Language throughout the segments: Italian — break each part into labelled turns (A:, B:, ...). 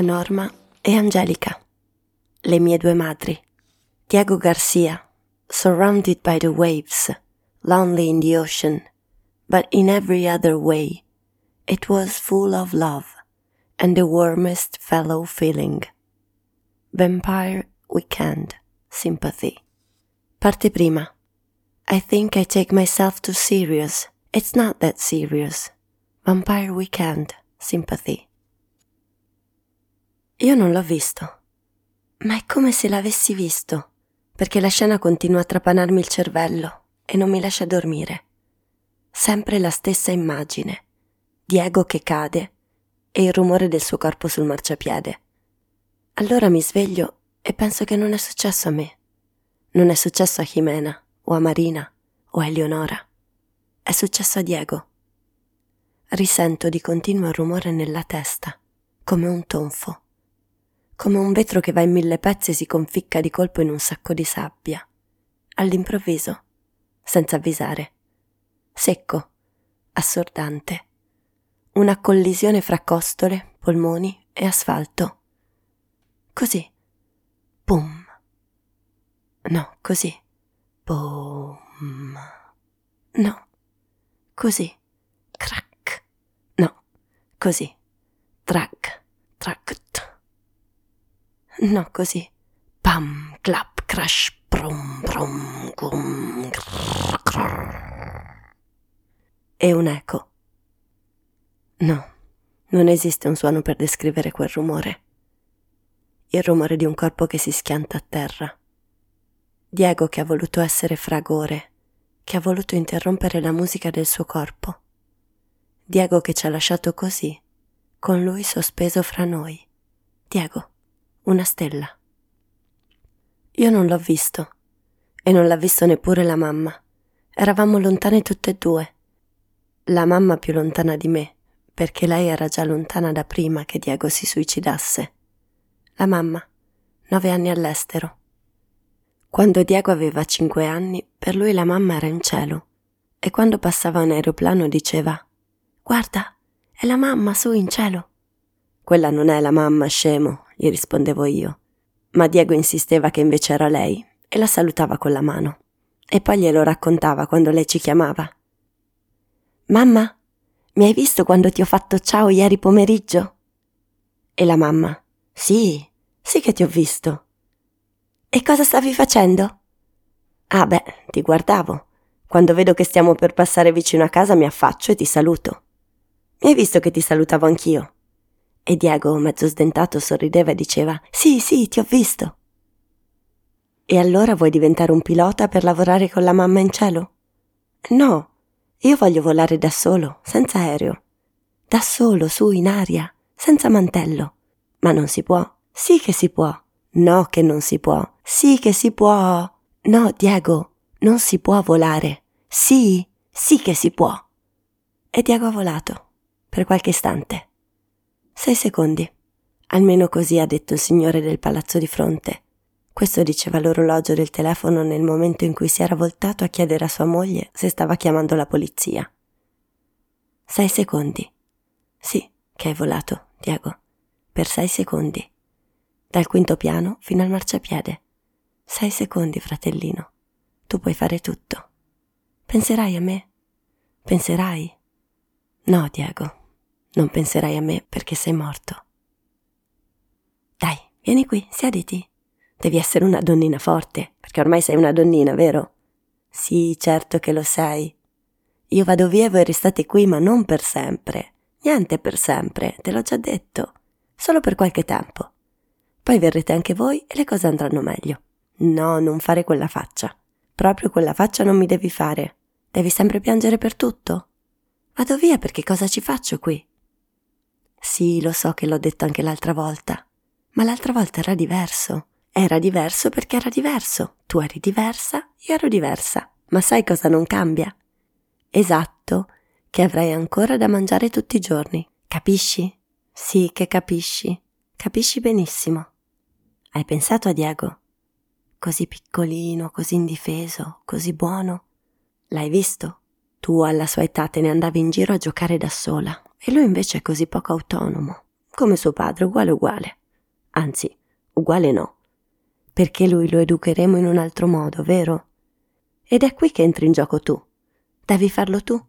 A: Norma e Angelica, le mie due madri. Diego Garcia, surrounded by the waves, lonely in the ocean, but in every other way, it was full of love and the warmest fellow feeling. Vampire Weekend, sympathy. Parte prima. I think I take myself too serious. It's not that serious. Vampire Weekend, sympathy. Io non l'ho visto, ma è come se l'avessi visto, perché la scena continua a trapanarmi il cervello e non mi lascia dormire. Sempre la stessa immagine. Diego che cade e il rumore del suo corpo sul marciapiede. Allora mi sveglio e penso che non è successo a me. Non è successo a Jimena, o a Marina, o a Eleonora. È successo a Diego. Risento di continuo il rumore nella testa, come un tonfo come un vetro che va in mille pezzi e si conficca di colpo in un sacco di sabbia. All'improvviso, senza avvisare. Secco, assordante. Una collisione fra costole, polmoni e asfalto. Così. Pum. No, così. Pum. No. Così. Crack. No. Così. Track. Track. No, così. Pam, clap, crash, brum, brum, gum, grrr, grrr. E un eco. No, non esiste un suono per descrivere quel rumore. Il rumore di un corpo che si schianta a terra. Diego che ha voluto essere fragore, che ha voluto interrompere la musica del suo corpo. Diego che ci ha lasciato così, con lui sospeso fra noi. Diego una stella. Io non l'ho visto e non l'ha visto neppure la mamma. Eravamo lontane tutte e due. La mamma più lontana di me, perché lei era già lontana da prima che Diego si suicidasse. La mamma, nove anni all'estero. Quando Diego aveva cinque anni, per lui la mamma era in cielo, e quando passava un aeroplano diceva Guarda, è la mamma su in cielo. Quella non è la mamma, scemo, gli rispondevo io. Ma Diego insisteva che invece era lei e la salutava con la mano. E poi glielo raccontava quando lei ci chiamava. Mamma, mi hai visto quando ti ho fatto ciao ieri pomeriggio? E la mamma, sì, sì che ti ho visto. E cosa stavi facendo? Ah beh, ti guardavo. Quando vedo che stiamo per passare vicino a casa mi affaccio e ti saluto. Mi hai visto che ti salutavo anch'io? E Diego, mezzo sdentato, sorrideva e diceva Sì, sì, ti ho visto. E allora vuoi diventare un pilota per lavorare con la mamma in cielo? No, io voglio volare da solo, senza aereo. Da solo, su, in aria, senza mantello. Ma non si può. Sì che si può. No che non si può. Sì che si può. No, Diego, non si può volare. Sì, sì che si può. E Diego ha volato, per qualche istante. Sei secondi. Almeno così ha detto il signore del palazzo di fronte. Questo diceva l'orologio del telefono nel momento in cui si era voltato a chiedere a sua moglie se stava chiamando la polizia. Sei secondi. Sì, che hai volato, Diego. Per sei secondi. Dal quinto piano fino al marciapiede. Sei secondi, fratellino. Tu puoi fare tutto. Penserai a me? Penserai? No, Diego, non penserai a me perché sei morto. Dai, vieni qui, siediti. Devi essere una donnina forte, perché ormai sei una donnina, vero? Sì, certo che lo sei. Io vado via e voi restate qui, ma non per sempre. Niente per sempre, te l'ho già detto. Solo per qualche tempo. Poi verrete anche voi e le cose andranno meglio. No, non fare quella faccia. Proprio quella faccia non mi devi fare. Devi sempre piangere per tutto. Vado via perché cosa ci faccio qui? Sì, lo so che l'ho detto anche l'altra volta, ma l'altra volta era diverso. Era diverso perché era diverso. Tu eri diversa, io ero diversa. Ma sai cosa non cambia? Esatto, che avrai ancora da mangiare tutti i giorni. Capisci? Sì, che capisci. Capisci benissimo. Hai pensato a Diego? Così piccolino, così indifeso, così buono. L'hai visto? Tu alla sua età te ne andavi in giro a giocare da sola, e lui invece è così poco autonomo. come suo padre, uguale uguale. Anzi, uguale no, perché lui lo educheremo in un altro modo, vero? Ed è qui che entri in gioco tu. Devi farlo tu,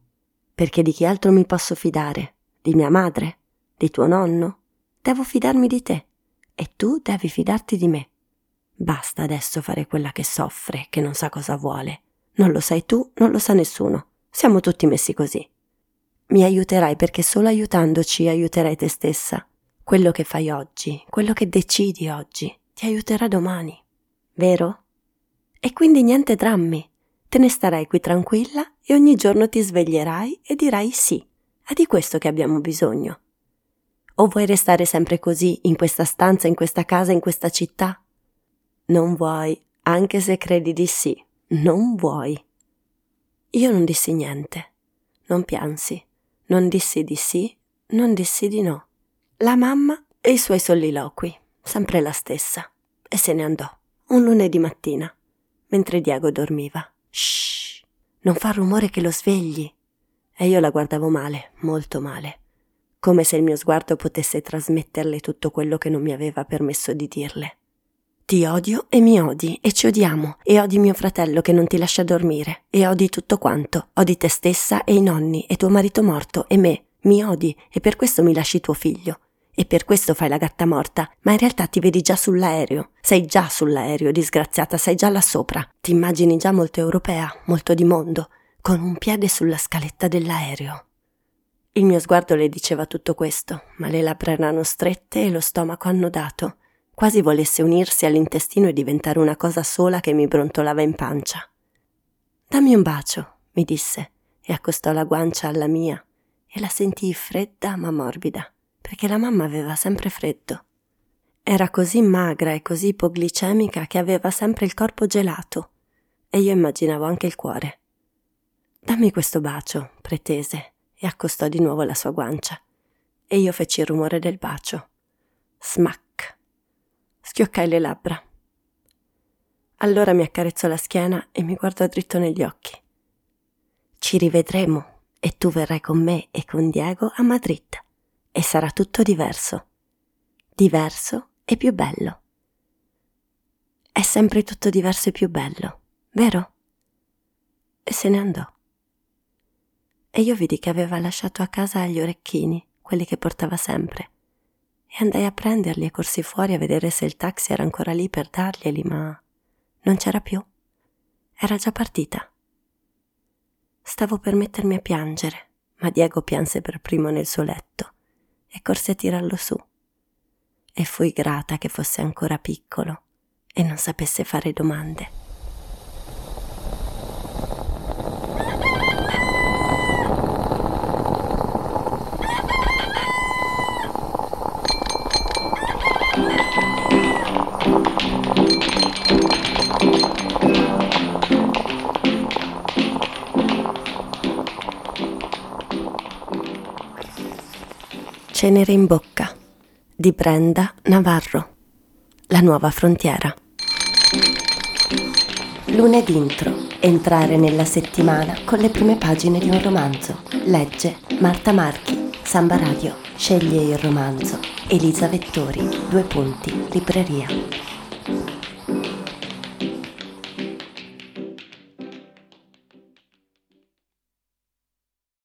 A: perché di chi altro mi posso fidare? Di mia madre? Di tuo nonno? Devo fidarmi di te, e tu devi fidarti di me. Basta adesso fare quella che soffre, che non sa cosa vuole. Non lo sai tu, non lo sa nessuno. Siamo tutti messi così. Mi aiuterai perché solo aiutandoci aiuterai te stessa. Quello che fai oggi, quello che decidi oggi, ti aiuterà domani. Vero? E quindi niente drammi. Te ne starai qui tranquilla e ogni giorno ti sveglierai e dirai sì. È di questo che abbiamo bisogno. O vuoi restare sempre così, in questa stanza, in questa casa, in questa città? Non vuoi, anche se credi di sì, non vuoi. Io non dissi niente, non piansi, non dissi di sì, non dissi di no. La mamma e i suoi soliloqui, sempre la stessa, e se ne andò, un lunedì mattina, mentre Diego dormiva. Shh, non fa rumore che lo svegli. E io la guardavo male, molto male, come se il mio sguardo potesse trasmetterle tutto quello che non mi aveva permesso di dirle. Ti odio e mi odi e ci odiamo e odi mio fratello che non ti lascia dormire e odi tutto quanto. Odi te stessa e i nonni e tuo marito morto e me. Mi odi e per questo mi lasci tuo figlio. E per questo fai la gatta morta, ma in realtà ti vedi già sull'aereo. Sei già sull'aereo, disgraziata, sei già là sopra. Ti immagini già molto europea, molto di mondo, con un piede sulla scaletta dell'aereo. Il mio sguardo le diceva tutto questo, ma le labbra erano strette e lo stomaco annodato quasi volesse unirsi all'intestino e diventare una cosa sola che mi brontolava in pancia. Dammi un bacio, mi disse, e accostò la guancia alla mia, e la sentii fredda ma morbida, perché la mamma aveva sempre freddo. Era così magra e così ipoglicemica che aveva sempre il corpo gelato, e io immaginavo anche il cuore. Dammi questo bacio, pretese, e accostò di nuovo la sua guancia, e io feci il rumore del bacio. Smack Schioccai le labbra. Allora mi accarezzò la schiena e mi guardò dritto negli occhi. Ci rivedremo e tu verrai con me e con Diego a Madrid e sarà tutto diverso. Diverso e più bello. È sempre tutto diverso e più bello, vero? E se ne andò. E io vidi che aveva lasciato a casa gli orecchini, quelli che portava sempre e andai a prenderli e corsi fuori a vedere se il taxi era ancora lì per darglieli, ma non c'era più. Era già partita. Stavo per mettermi a piangere, ma Diego pianse per primo nel suo letto e corse a tirarlo su. E fui grata che fosse ancora piccolo e non sapesse fare domande. Cenere in bocca di Brenda Navarro. La nuova frontiera. Lunedì intro. Entrare nella settimana con le prime pagine di un romanzo. Legge Marta Marchi. Samba Radio. Sceglie il romanzo. Elisa Vettori. Due punti. Libreria.